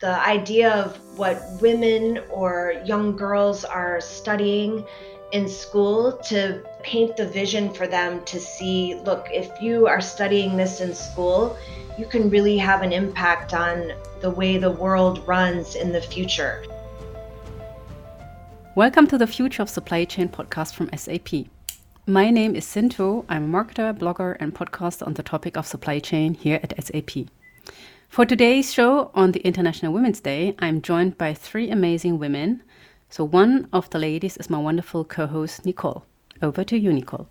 the idea of what women or young girls are studying in school to paint the vision for them to see look, if you are studying this in school, you can really have an impact on the way the world runs in the future. Welcome to the Future of Supply Chain podcast from SAP. My name is Sin To. I'm a marketer, blogger, and podcaster on the topic of supply chain here at SAP. For today's show on the International Women's Day, I'm joined by three amazing women. So, one of the ladies is my wonderful co host, Nicole. Over to you, Nicole.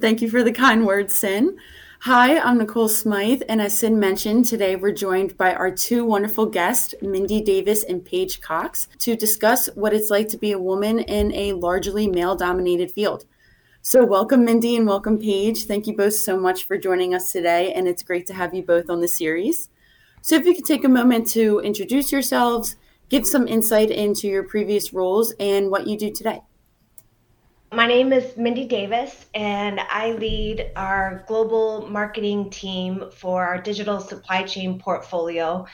Thank you for the kind words, Sin. Hi, I'm Nicole Smythe, and as Sin mentioned, today we're joined by our two wonderful guests, Mindy Davis and Paige Cox, to discuss what it's like to be a woman in a largely male dominated field. So, welcome, Mindy, and welcome, Paige. Thank you both so much for joining us today, and it's great to have you both on the series. So, if you could take a moment to introduce yourselves, give some insight into your previous roles and what you do today. My name is Mindy Davis, and I lead our global marketing team for our digital supply chain portfolio.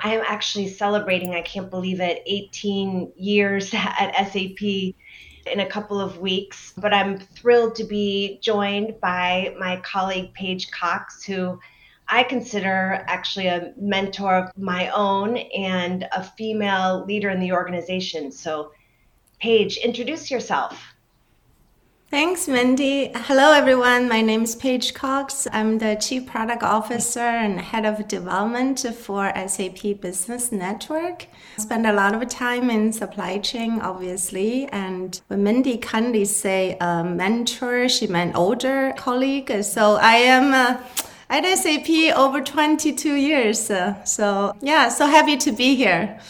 I am actually celebrating, I can't believe it, 18 years at SAP in a couple of weeks. But I'm thrilled to be joined by my colleague Paige Cox, who I consider actually a mentor of my own and a female leader in the organization. So, Paige, introduce yourself. Thanks, Mindy. Hello, everyone. My name is Paige Cox. I'm the Chief Product Officer and Head of Development for SAP Business Network. Spend a lot of time in supply chain, obviously. And when Mindy kindly say a mentor, she meant older colleague. So I am. Uh, at SAP over 22 years. Uh, so, yeah, so happy to be here.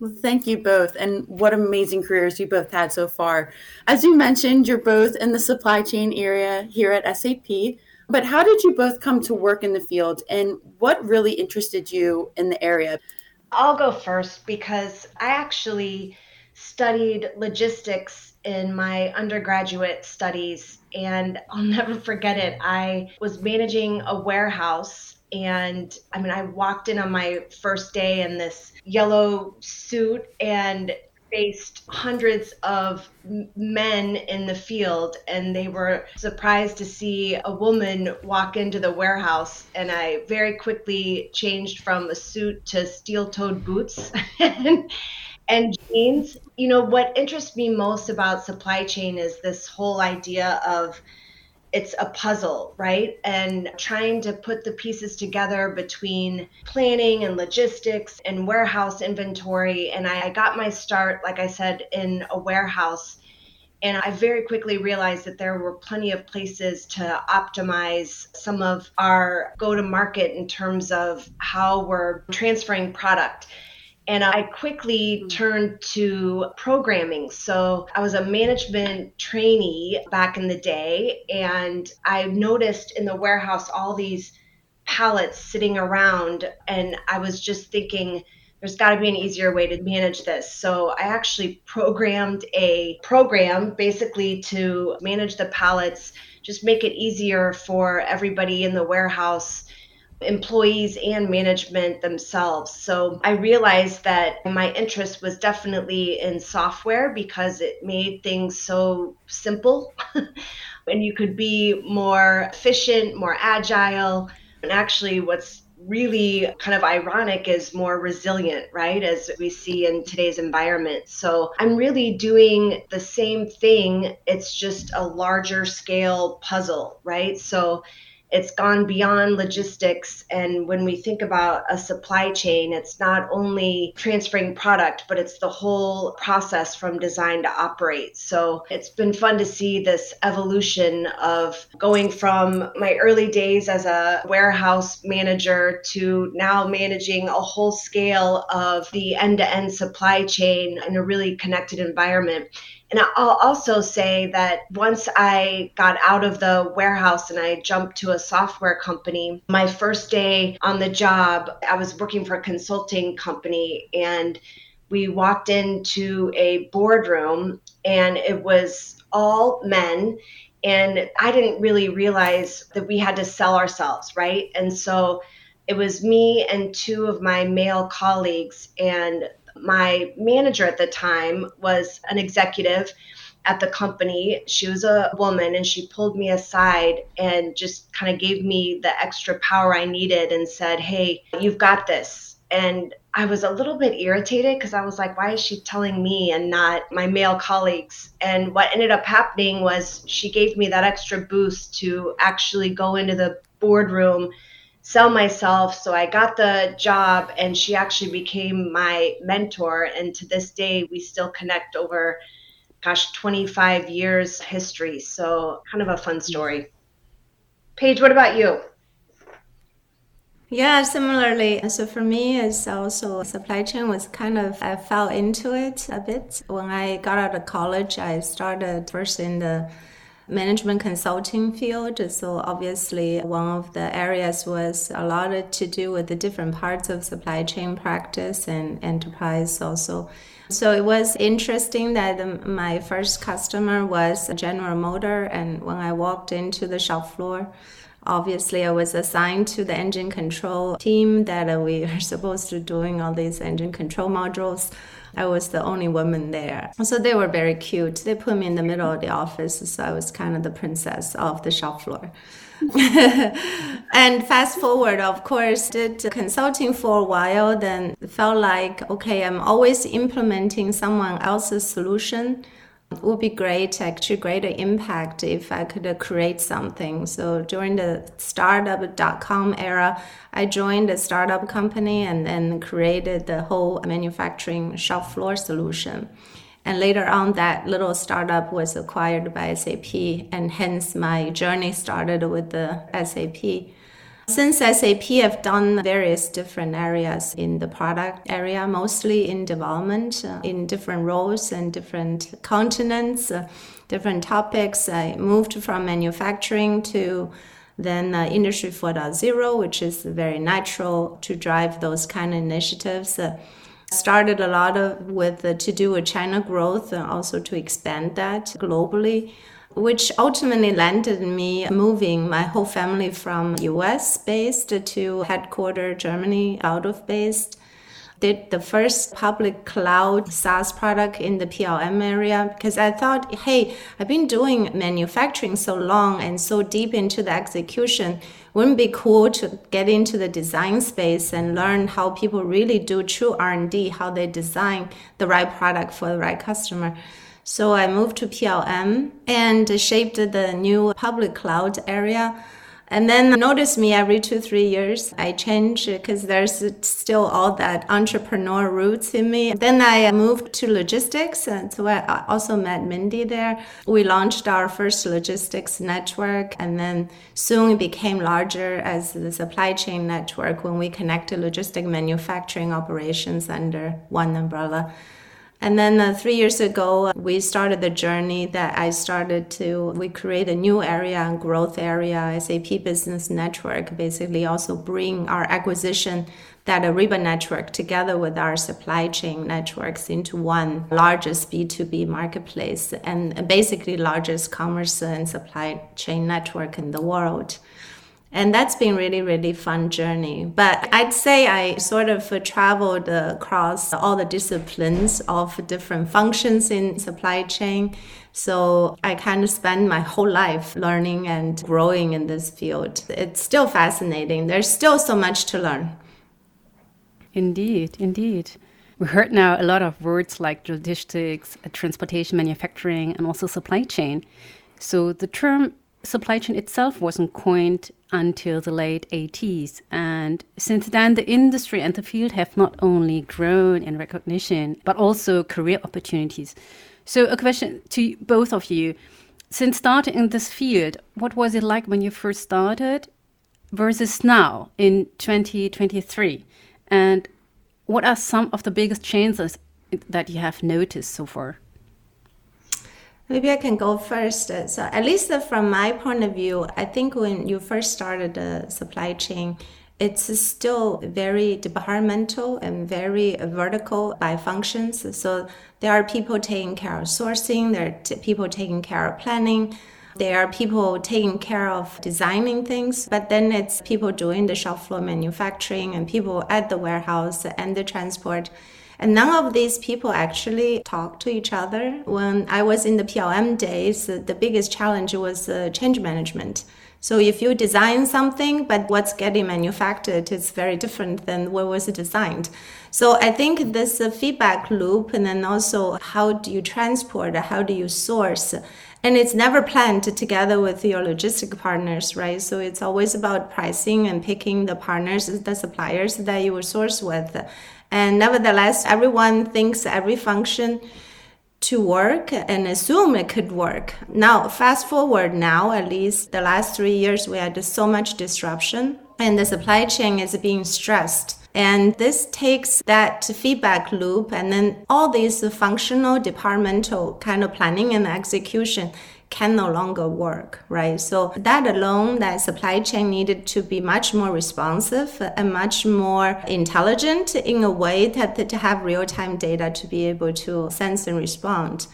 Well, thank you both. And what amazing careers you both had so far. As you mentioned, you're both in the supply chain area here at SAP. But how did you both come to work in the field and what really interested you in the area? I'll go first because I actually studied logistics in my undergraduate studies and I'll never forget it. I was managing a warehouse and I mean I walked in on my first day in this yellow suit and faced hundreds of men in the field and they were surprised to see a woman walk into the warehouse and i very quickly changed from a suit to steel-toed boots and jeans. You know, what interests me most about supply chain is this whole idea of it's a puzzle, right? And trying to put the pieces together between planning and logistics and warehouse inventory. And I got my start, like I said, in a warehouse. And I very quickly realized that there were plenty of places to optimize some of our go to market in terms of how we're transferring product. And I quickly mm. turned to programming. So I was a management trainee back in the day, and I noticed in the warehouse all these pallets sitting around, and I was just thinking, there's got to be an easier way to manage this. So I actually programmed a program basically to manage the pallets, just make it easier for everybody in the warehouse employees and management themselves. So I realized that my interest was definitely in software because it made things so simple and you could be more efficient, more agile. And actually, what's really kind of ironic is more resilient, right? As we see in today's environment. So I'm really doing the same thing. It's just a larger scale puzzle, right? So it's gone beyond logistics. And when we think about a supply chain, it's not only transferring product, but it's the whole process from design to operate. So it's been fun to see this evolution of going from my early days as a warehouse manager to now managing a whole scale of the end to end supply chain in a really connected environment. And I'll also say that once I got out of the warehouse and I jumped to a software company, my first day on the job, I was working for a consulting company and we walked into a boardroom and it was all men and I didn't really realize that we had to sell ourselves, right? And so It was me and two of my male colleagues, and my manager at the time was an executive at the company. She was a woman and she pulled me aside and just kind of gave me the extra power I needed and said, Hey, you've got this. And I was a little bit irritated because I was like, why is she telling me and not my male colleagues? And what ended up happening was she gave me that extra boost to actually go into the boardroom sell myself. So I got the job, and she actually became my mentor. And to this day, we still connect over, gosh, 25 years history. So kind of a fun story. Paige, what about you? Yeah, similarly. So for me, it's also supply chain was kind of, I fell into it a bit. When I got out of college, I started first in the management consulting field. So obviously, one of the areas was a lot to do with the different parts of supply chain practice and enterprise also. So it was interesting that my first customer was General Motor, and when I walked into the shop floor, obviously I was assigned to the engine control team that we are supposed to doing all these engine control modules. I was the only woman there. So they were very cute. They put me in the middle of the office, so I was kind of the princess of the shop floor. and fast forward, of course, did consulting for a while, then felt like, okay, I'm always implementing someone else's solution would be great, actually greater impact if I could uh, create something. So during the startup.com era, I joined a startup company and then created the whole manufacturing shop floor solution. And later on, that little startup was acquired by SAP, and hence my journey started with the SAP. Since SAP have done various different areas in the product area, mostly in development, uh, in different roles and different continents, uh, different topics, I moved from manufacturing to then uh, Industry 4.0, which is very natural to drive those kind of initiatives. Uh, started a lot of with uh, to do with China growth and also to expand that globally which ultimately landed me moving my whole family from US based to headquarter Germany out of based. Did the first public cloud SaaS product in the PLM area because I thought, hey, I've been doing manufacturing so long and so deep into the execution. Wouldn't it be cool to get into the design space and learn how people really do true R&D, how they design the right product for the right customer? So I moved to PLM and shaped the new public cloud area. And then notice me every two, three years, I change because there's still all that entrepreneur roots in me. Then I moved to logistics. And so I also met Mindy there. We launched our first logistics network and then soon it became larger as the supply chain network when we connected logistic manufacturing operations under one umbrella. And then uh, three years ago, we started the journey that I started to, we create a new area, and growth area, SAP Business Network, basically also bring our acquisition that Ariba network together with our supply chain networks into one largest B2B marketplace and basically largest commerce and supply chain network in the world and that's been really really fun journey. But i'd say i sort of uh, traveled across all the disciplines of different functions in supply chain. So i kind of spend my whole life learning and growing in this field. It's still fascinating. There's still so much to learn. Indeed indeed. We heard now a lot of words like logistics transportation manufacturing and also supply chain. So the term supply chain itself wasn't coined until the late 80s. And since then, the industry and the field have not only grown in recognition, but also career opportunities. So, a question to both of you. Since starting in this field, what was it like when you first started versus now in 2023? And what are some of the biggest changes that you have noticed so far? Maybe I can go first. So, at least from my point of view, I think when you first started the supply chain, it's still very departmental and very vertical by functions. So, there are people taking care of sourcing, there are people taking care of planning, There are people taking care of designing things, but then it's people doing the shop floor manufacturing and people at the warehouse and the transport. And none of these people actually talk to each other. When I was in the PLM days, the biggest challenge was uh, change management. So if you design something, but what's getting manufactured is very different than what was designed. So I think this uh, feedback loop, and then also how do you transport, how do you source, and it's never planned together with your logistic partners, right? So it's always about pricing and picking the partners, the suppliers that you will source with. And nevertheless, everyone thinks every function to work and assume it could work. Now, fast forward now, at least the last three years, we had so much disruption and the supply chain is being stressed. And this takes that feedback loop and then all these functional departmental kind of planning and execution can no longer work, right? So that alone, that supply chain needed to be much more responsive and much more intelligent in a way that to have real-time data to be able to sense and respond.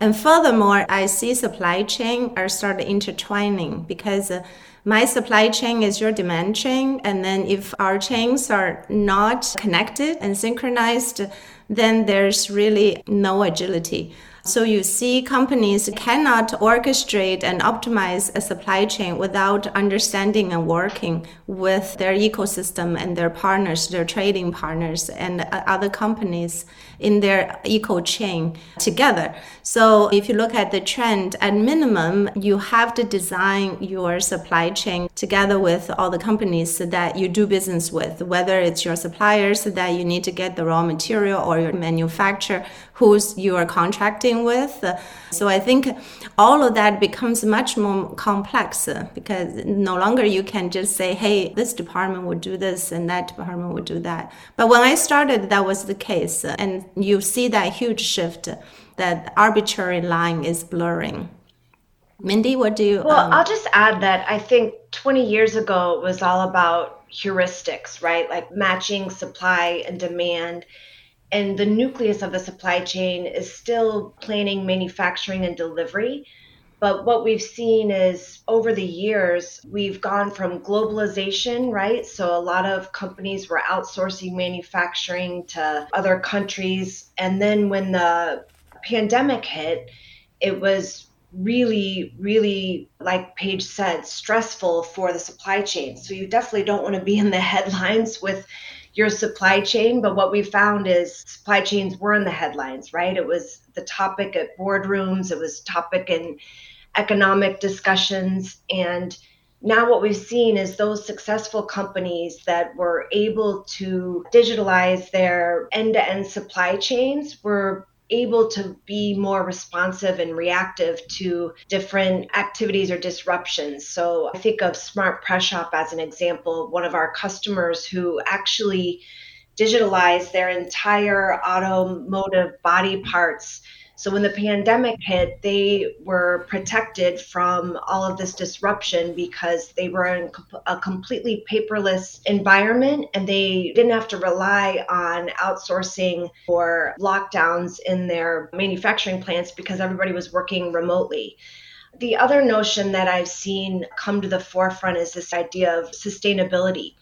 And furthermore, I see supply chain are start intertwining because uh, my supply chain is your demand chain. And then if our chains are not connected and synchronized, then there's really no agility. So you see companies cannot orchestrate and optimize a supply chain without understanding and working with their ecosystem and their partners, their trading partners and other companies in their eco chain together. So if you look at the trend, at minimum, you have to design your supply chain together with all the companies that you do business with, whether it's your suppliers that you need to get the raw material or your manufacturer who's you are contracting with. So I think all of that becomes much more complex because no longer you can just say, hey, this department would do this and that department would do that. But when I started, that was the case. And you see that huge shift that arbitrary line is blurring. Mindy, what do you? Well, um, I'll just add that I think 20 years ago it was all about heuristics, right? Like matching supply and demand and the nucleus of the supply chain is still planning, manufacturing, and delivery. But what we've seen is over the years, we've gone from globalization, right? So a lot of companies were outsourcing manufacturing to other countries. And then when the pandemic hit, it was really, really, like Paige said, stressful for the supply chain. So you definitely don't want to be in the headlines with your supply chain. But what we found is supply chains were in the headlines, right? It was the topic at boardrooms, it was topic in economic discussions. And now what we've seen is those successful companies that were able to digitalize their end-to-end supply chains were able to be more responsive and reactive to different activities or disruptions. So I think of Smart Press Shop as an example, one of our customers who actually digitalized their entire automotive body parts so when the pandemic hit, they were protected from all of this disruption because they were in a completely paperless environment and they didn't have to rely on outsourcing or lockdowns in their manufacturing plants because everybody was working remotely. The other notion that I've seen come to the forefront is this idea of sustainability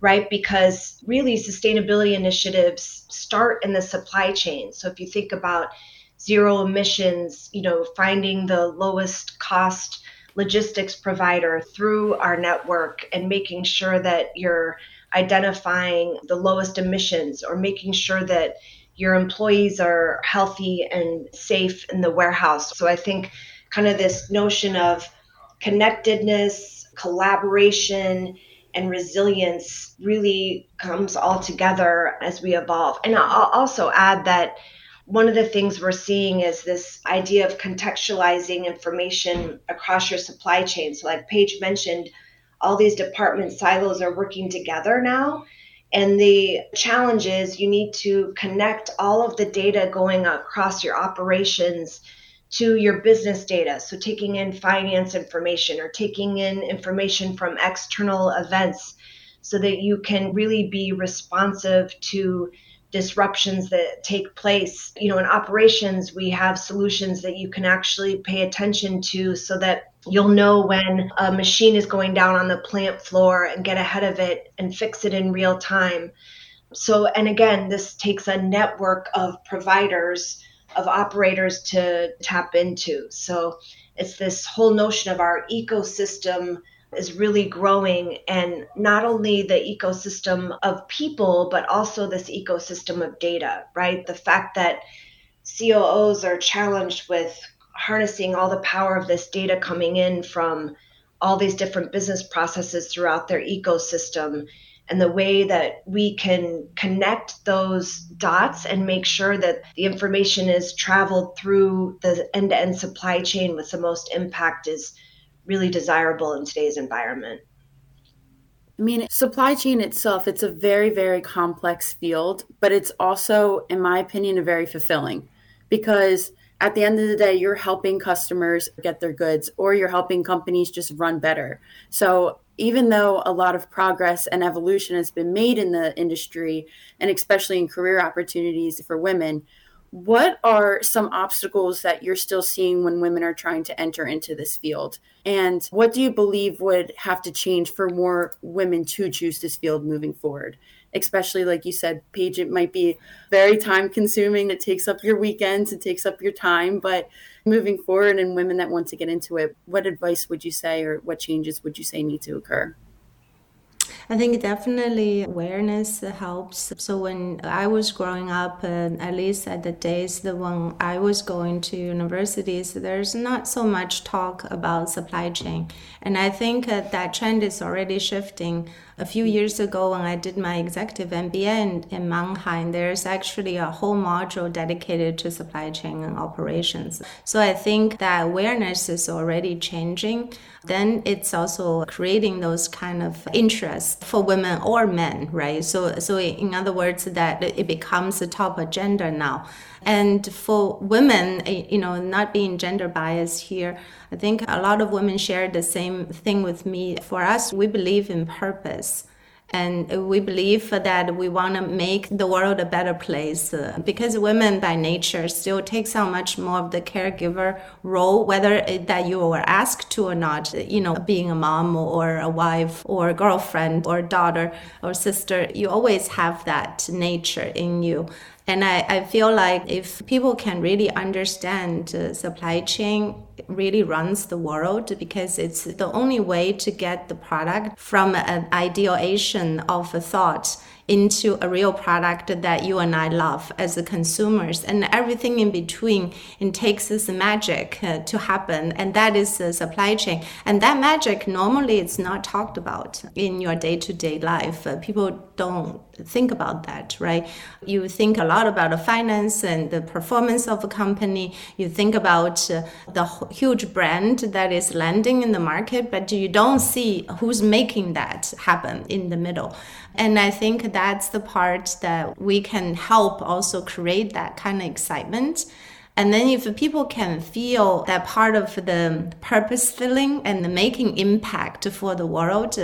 right? Because really, sustainability initiatives start in the supply chain. So if you think about zero emissions, you know, finding the lowest cost logistics provider through our network and making sure that you're identifying the lowest emissions or making sure that your employees are healthy and safe in the warehouse. So I think kind of this notion of connectedness, collaboration, and resilience really comes all together as we evolve. And I'll also add that one of the things we're seeing is this idea of contextualizing information across your supply chain. So, like Paige mentioned, all these department silos are working together now. And the challenge is you need to connect all of the data going across your operations to your business data. So, taking in finance information or taking in information from external events so that you can really be responsive to disruptions that take place. You know, in operations, we have solutions that you can actually pay attention to so that You'll know when a machine is going down on the plant floor and get ahead of it and fix it in real time. So, and again, this takes a network of providers, of operators to tap into. So, it's this whole notion of our ecosystem is really growing and not only the ecosystem of people but also this ecosystem of data right? The fact that COOs are challenged with harnessing all the power of this data coming in from all these different business processes throughout their ecosystem and the way that we can connect those dots and make sure that the information is traveled through the end-to-end supply chain with the most impact is really desirable in today's environment. I mean, supply chain itself, it's a very, very complex field, but it's also, in my opinion, a very fulfilling because at the end of the day, you're helping customers get their goods or you're helping companies just run better. So, even though a lot of progress and evolution has been made in the industry, and especially in career opportunities for women, what are some obstacles that you're still seeing when women are trying to enter into this field? And what do you believe would have to change for more women to choose this field moving forward? Especially, like you said, Paige, it might be very time consuming. It takes up your weekends, it takes up your time. But moving forward, and women that want to get into it, what advice would you say, or what changes would you say need to occur? I think definitely awareness helps. So when I was growing up, uh, at least at the days that when I was going to universities, there's not so much talk about supply chain, and I think uh, that trend is already shifting a few years ago when I did my executive MBA in, in Mannheim, there's actually a whole module dedicated to supply chain and operations. So I think that awareness is already changing. Then it's also creating those kind of interests for women or men, right? So, so in other words, that it becomes a top agenda now. And for women, eh, you know, not being gender biased here, I think a lot of women share the same thing with me. For us, we believe in purpose. And we believe that we want to make the world a better place uh, because women by nature still take so much more of the caregiver role, whether that you were asked to or not, you know, being a mom or a wife or a girlfriend or daughter or sister, you always have that nature in you. And I, I feel like if people can really understand uh, supply chain really runs the world because it's the only way to get the product from an ideation of a thought into a real product that you and I love as consumers. And everything in between it takes this magic uh, to happen. And that is the supply chain. And that magic normally it's not talked about in your day-to-day life. Uh, people don't think about that right? You think a lot about the finance and the performance of a company. You think about uh, the huge brand that is landing in the market but you don't see who's making that happen in the middle. And I think that's the part that we can help also create that kind of excitement. And then if people can feel that part of the purpose filling and the making impact for the world,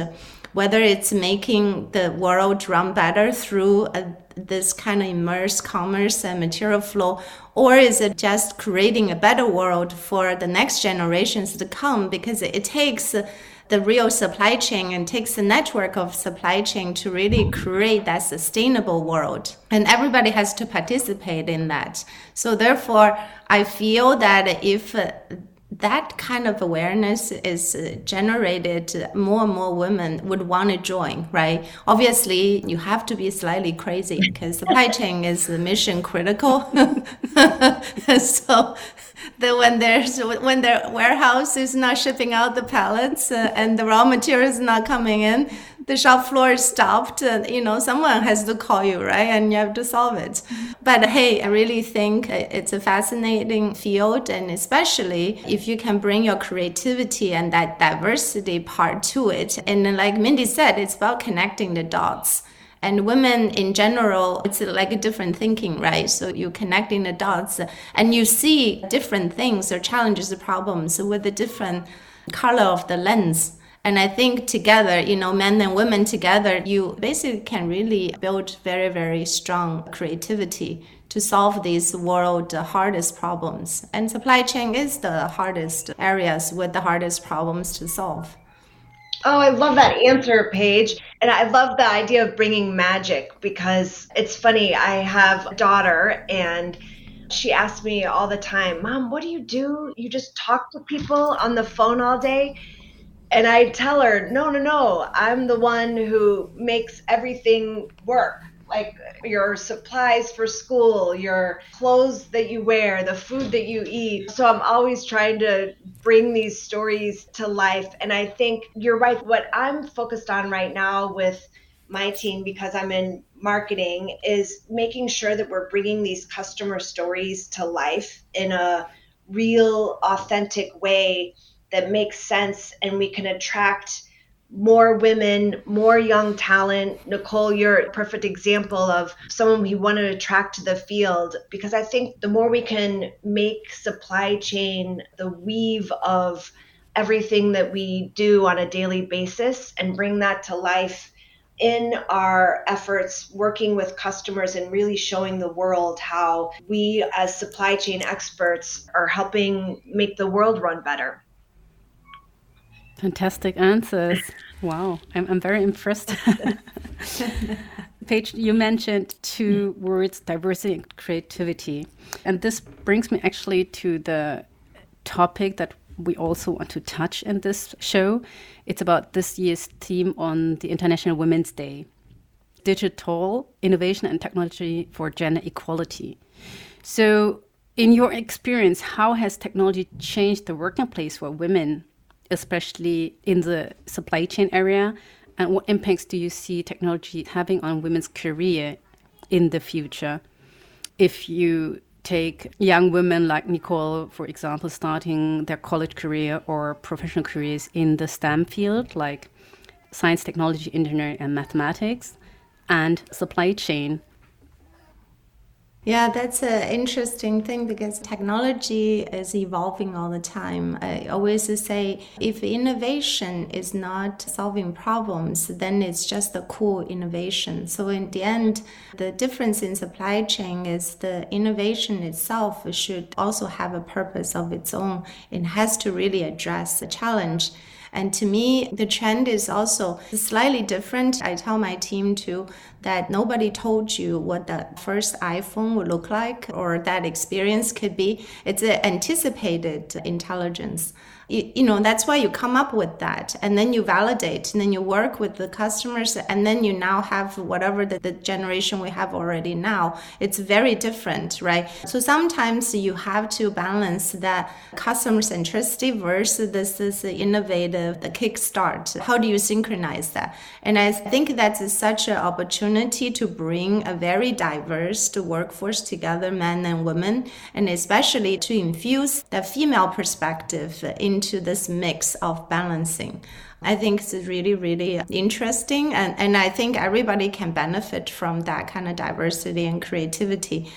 whether it's making the world run better through a, this kind of immersed commerce and material flow, or is it just creating a better world for the next generations to come? Because it takes the real supply chain and takes a network of supply chain to really create that sustainable world. And everybody has to participate in that. So therefore, I feel that if uh, that kind of awareness is generated, more and more women would want to join, right? Obviously, you have to be slightly crazy because supply chain is mission critical. so that when there's when their warehouse is not shipping out the pallets uh, and the raw material is not coming in the shop floor is stopped uh, you know someone has to call you right? And you have to solve it. But hey i really think it's a fascinating field and especially if you can bring your creativity and that diversity part to it. And like mindy said it's about connecting the dots and women in general, it's like a different thinking, right? So you're connecting the dots and you see different things or challenges or problems with a different color of the lens. And I think together, you know, men and women together, you basically can really build very, very strong creativity to solve these world hardest problems. And supply chain is the hardest areas with the hardest problems to solve. Oh, I love that answer, Paige. And I love the idea of bringing magic because it's funny. I have a daughter and she asks me all the time, Mom, what do you do? You just talk to people on the phone all day? And I tell her, No, no, no. I'm the one who makes everything work like your supplies for school, your clothes that you wear, the food that you eat. So I'm always trying to bring these stories to life. And I think you're right. What I'm focused on right now with my team, because I'm in marketing, is making sure that we're bringing these customer stories to life in a real, authentic way that makes sense and we can attract more women, more young talent. Nicole, you're a perfect example of someone we want to attract to the field because I think the more we can make supply chain the weave of everything that we do on a daily basis and bring that to life in our efforts working with customers and really showing the world how we as supply chain experts are helping make the world run better. Fantastic answers. Wow, I'm, I'm very impressed. Paige, you mentioned two words, diversity and creativity. And this brings me actually to the topic that we also want to touch in this show. It's about this year's theme on the International Women's Day digital innovation and technology for gender equality. So, in your experience, how has technology changed the working place for women especially in the supply chain area? And what impacts do you see technology having on women's career in the future? If you take young women like Nicole, for example, starting their college career or professional careers in the STEM field, like science, technology, engineering, and mathematics, and supply chain, yeah, that's an interesting thing because technology is evolving all the time. I always say if innovation is not solving problems, then it's just a cool innovation. So, in the end, the difference in supply chain is the innovation itself should also have a purpose of its own. It has to really address the challenge. And to me, the trend is also slightly different. I tell my team too that nobody told you what the first iPhone would look like or that experience could be. It's an anticipated intelligence you, you know that's why you come up with that. And then you validate and then you work with the customers and then you now have whatever the, the generation we have already now. It's very different right? So sometimes you have to balance that customer centricity versus this is innovative the kickstart. How do you synchronize that? And i think that's such an opportunity to bring a very diverse workforce together men and women and especially to infuse the female perspective in into this mix of balancing. I think it's really, really interesting. And, and I think everybody can benefit from that kind of diversity and creativity.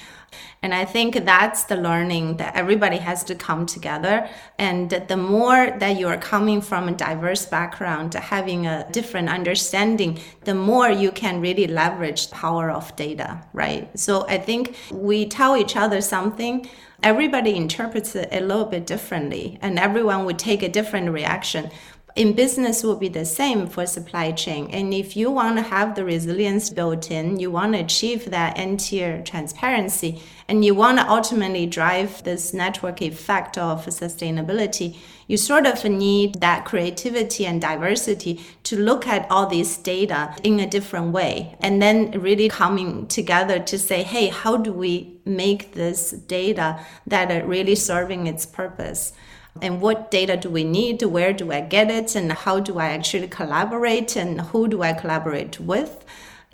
And I think that's the learning that everybody has to come together. And the more that you are coming from a diverse background, having a different understanding, the more you can really leverage the power of data, right? So I think we tell each other something everybody interprets it a little bit differently and everyone would take a different reaction in business will be the same for supply chain. And if you want to have the resilience built in you want to achieve that n-tier transparency and you want to ultimately drive this network effect of sustainability you sort of need that creativity and diversity to look at all these data in a different way. And then really coming together to say hey how do we make this data that are really serving its purpose and what data do we need? Where do i get it? And how do i actually collaborate? And who do i collaborate with?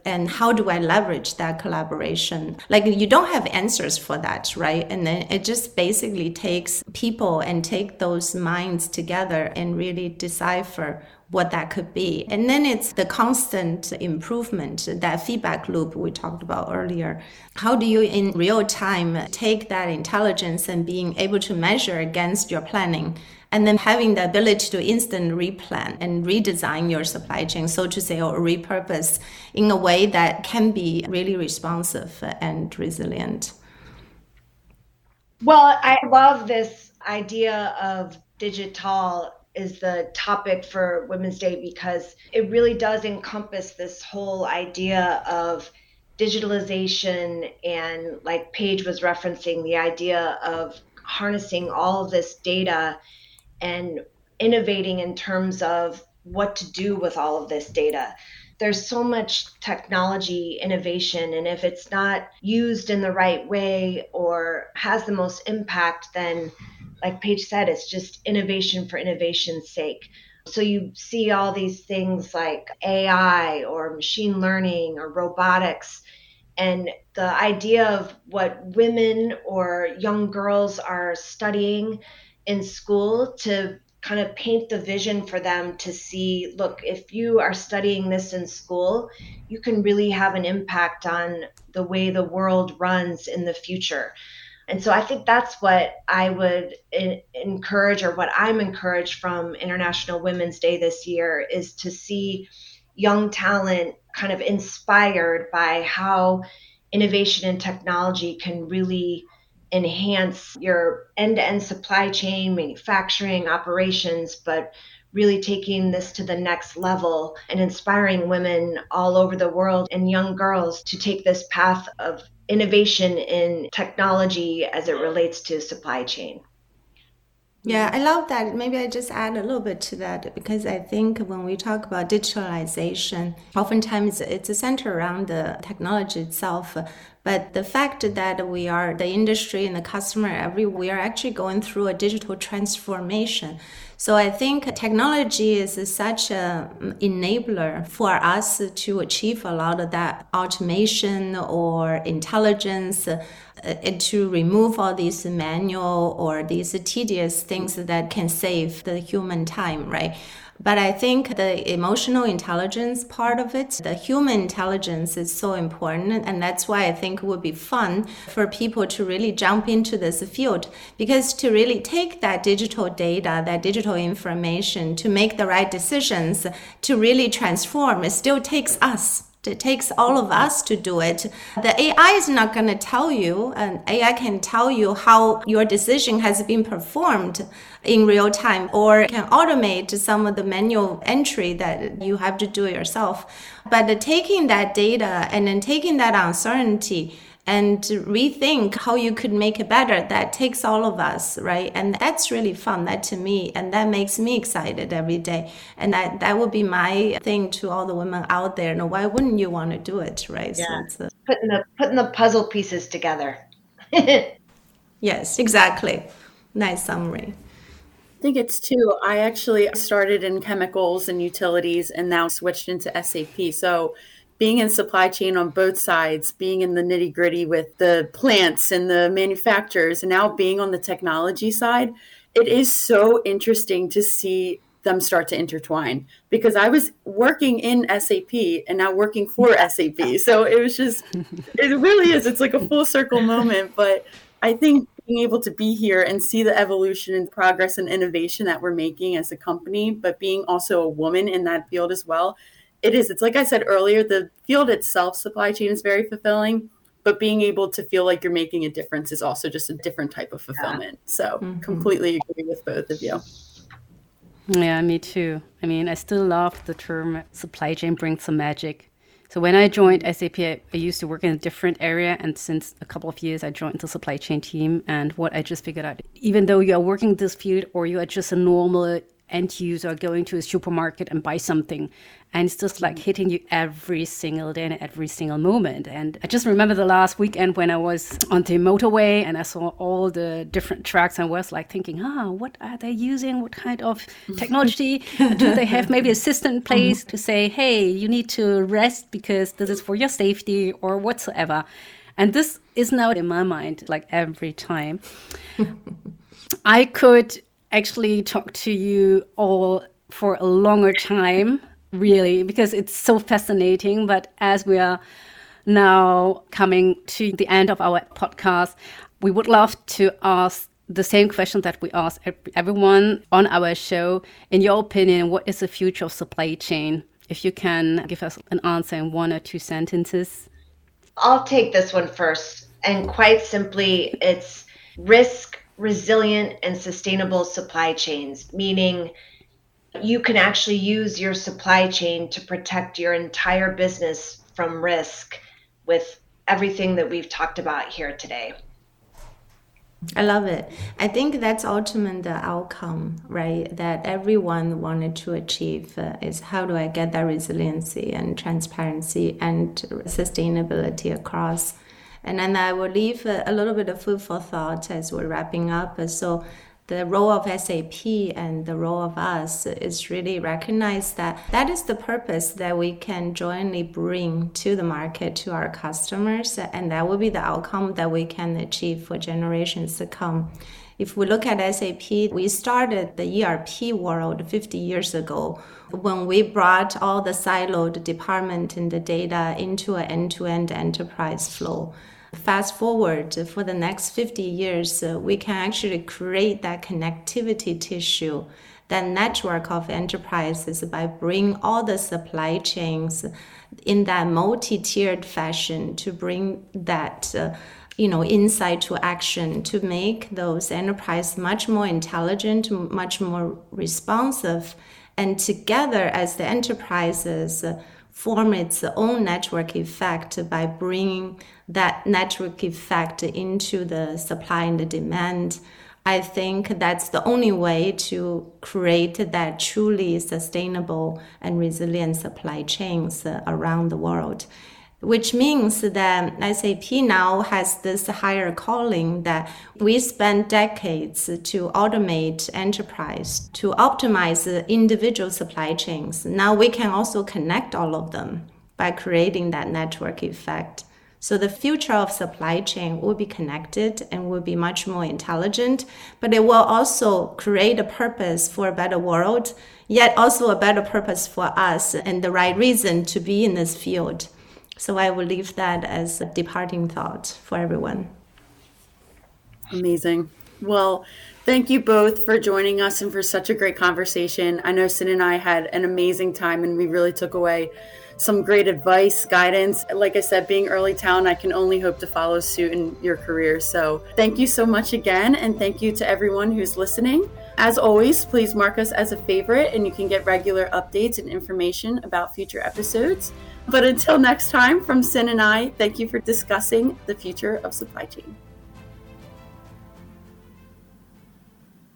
And how do i leverage that collaboration? Like you don't have answers for that right? And then it just basically takes people and take those minds together and really decipher what that could be. And then it's the constant improvement, that feedback loop we talked about earlier. How do you, in real time, take that intelligence and being able to measure against your planning? and then having the ability to instant replan and redesign your supply chain, so to say, or repurpose in a way that can be really responsive and resilient. Well, I love this idea of digital is the topic for Women's Day because it really does encompass this whole idea of digitalization and like Paige was referencing the idea of harnessing all of this data and innovating in terms of what to do with all of this data. There's so much technology innovation, and if it's not used in the right way or has the most impact, then like Paige said, it's just innovation for innovation's sake. So you see all these things like AI or machine learning or robotics. And the idea of what women or young girls are studying in school to kind of paint the vision for them to see look, if you are studying this in school, you can really have an impact on the way the world runs in the future. And so I think that's what I would encourage, or what I'm encouraged from International Women's Day this year, is to see young talent kind of inspired by how innovation and technology can really enhance your end to end supply chain, manufacturing, operations, but really taking this to the next level and inspiring women all over the world and young girls to take this path of innovation in technology as it relates to supply chain. Yeah, I love that. Maybe I just add a little bit to that because I think when we talk about digitalization, oftentimes it's centered around the technology itself. But the fact that we are the industry and the customer everywhere, we are actually going through a digital transformation. So I think technology is such an mm, enabler for us to achieve a lot of that automation or intelligence Uh, to remove all these manual or these tedious things that can save the human time, right? But I think the emotional intelligence part of it, the human intelligence is so important. And that's why I think it would be fun for people to really jump into this field because to really take that digital data, that digital information to make the right decisions, to really transform, it still takes us it takes all of us to do it. The AI is not going to tell you, and AI can tell you how your decision has been performed in real time or can automate some of the manual entry that you have to do yourself. But taking that data and then taking that uncertainty and rethink how you could make it better. That takes all of us right? And that's really fun that to me and that makes me excited every day. And that that would be my thing to all the women out there. No why wouldn't you want to do it right? Yeah. so a, putting the putting the puzzle pieces together. Yes exactly. Nice summary. I think it's two. I actually started in chemicals and utilities and now switched into SAP. So being in supply chain on both sides, being in the nitty gritty with the plants and the manufacturers, and now being on the technology side, it is so interesting to see them start to intertwine because I was working in SAP and now working for SAP. So it was just, it really is. It's like a full circle moment. But I think being able to be here and see the evolution and progress and innovation that we're making as a company, but being also a woman in that field as well, it is. It's like I said earlier, the field itself, supply chain, is very fulfilling, but being able to feel like you're making a difference is also just a different type of fulfillment. Yeah. So, mm-hmm. completely agree with both of you. Yeah, me too. I mean, I still love the term supply chain brings some magic. So when I joined SAP, I, I, used to work in a different area, and since a couple of years, I joined the supply chain team. And what I just figured out, even though you are working this field or you are just a normal end user going to a supermarket and buy something and it's just like hitting you every single day and every single moment. And i just remember the last weekend when i was on the motorway and i saw all the different trucks and was like thinking ah what are they using? What kind of technology do they have? Maybe a system in place to say hey you need to rest because this is for your safety or whatsoever. And this is now in my mind like every time. I could actually talk to you all for a longer time, really, because it's so fascinating. But as we are now coming to the end of our podcast, we would love to ask the same question that we ask everyone on our show. In your opinion, what is the future of supply chain? If you can give us an answer in one or two sentences. I'll take this one first. And quite simply, it's risk resilient and sustainable supply chains, meaning you can actually use your supply chain to protect your entire business from risk with everything that we've talked about here today. I love it. I think that's ultimately the outcome, right? That everyone wanted to achieve uh, is how do I get that resiliency and transparency and sustainability across. And then I will leave a, a little bit of food for thought as we're wrapping up. So the role of SAP and the role of us is really recognize that that is the purpose that we can jointly bring to the market to our customers, and that will be the outcome that we can achieve for generations to come. If we look at SAP, we started the ERP world 50 years ago when we brought all the siloed department and the data into an end-to-end enterprise flow fast forward for the next 50 years, uh, we can actually create that connectivity tissue, that network of enterprises by bringing all the supply chains in that multi-tiered fashion to bring that uh, you know insight to action to make those enterprises much more intelligent much more responsive and together as the enterprises uh, form its own network effect by bringing that network effect into the supply and the demand. I think that's the only way to create that truly sustainable and resilient supply chains around the world. Which means that SAP now has this higher calling that we spend decades to automate enterprise, to optimize individual supply chains. Now we can also connect all of them by creating that network effect. So the future of supply chain will be connected and will be much more intelligent, but it will also create a purpose for a better world, yet also a better purpose for us and the right reason to be in this field. So I will leave that as a departing thought for everyone. Amazing. Well, thank you both for joining us and for such a great conversation. I know Sin and I had an amazing time and we really took away some great advice, guidance. Like I said, being early town, I can only hope to follow suit in your career. So thank you so much again. And thank you to everyone who's listening. As always, please mark us as a favorite and you can get regular updates and information about future episodes. But until next time, from Sin and I, thank you for discussing the future of supply chain.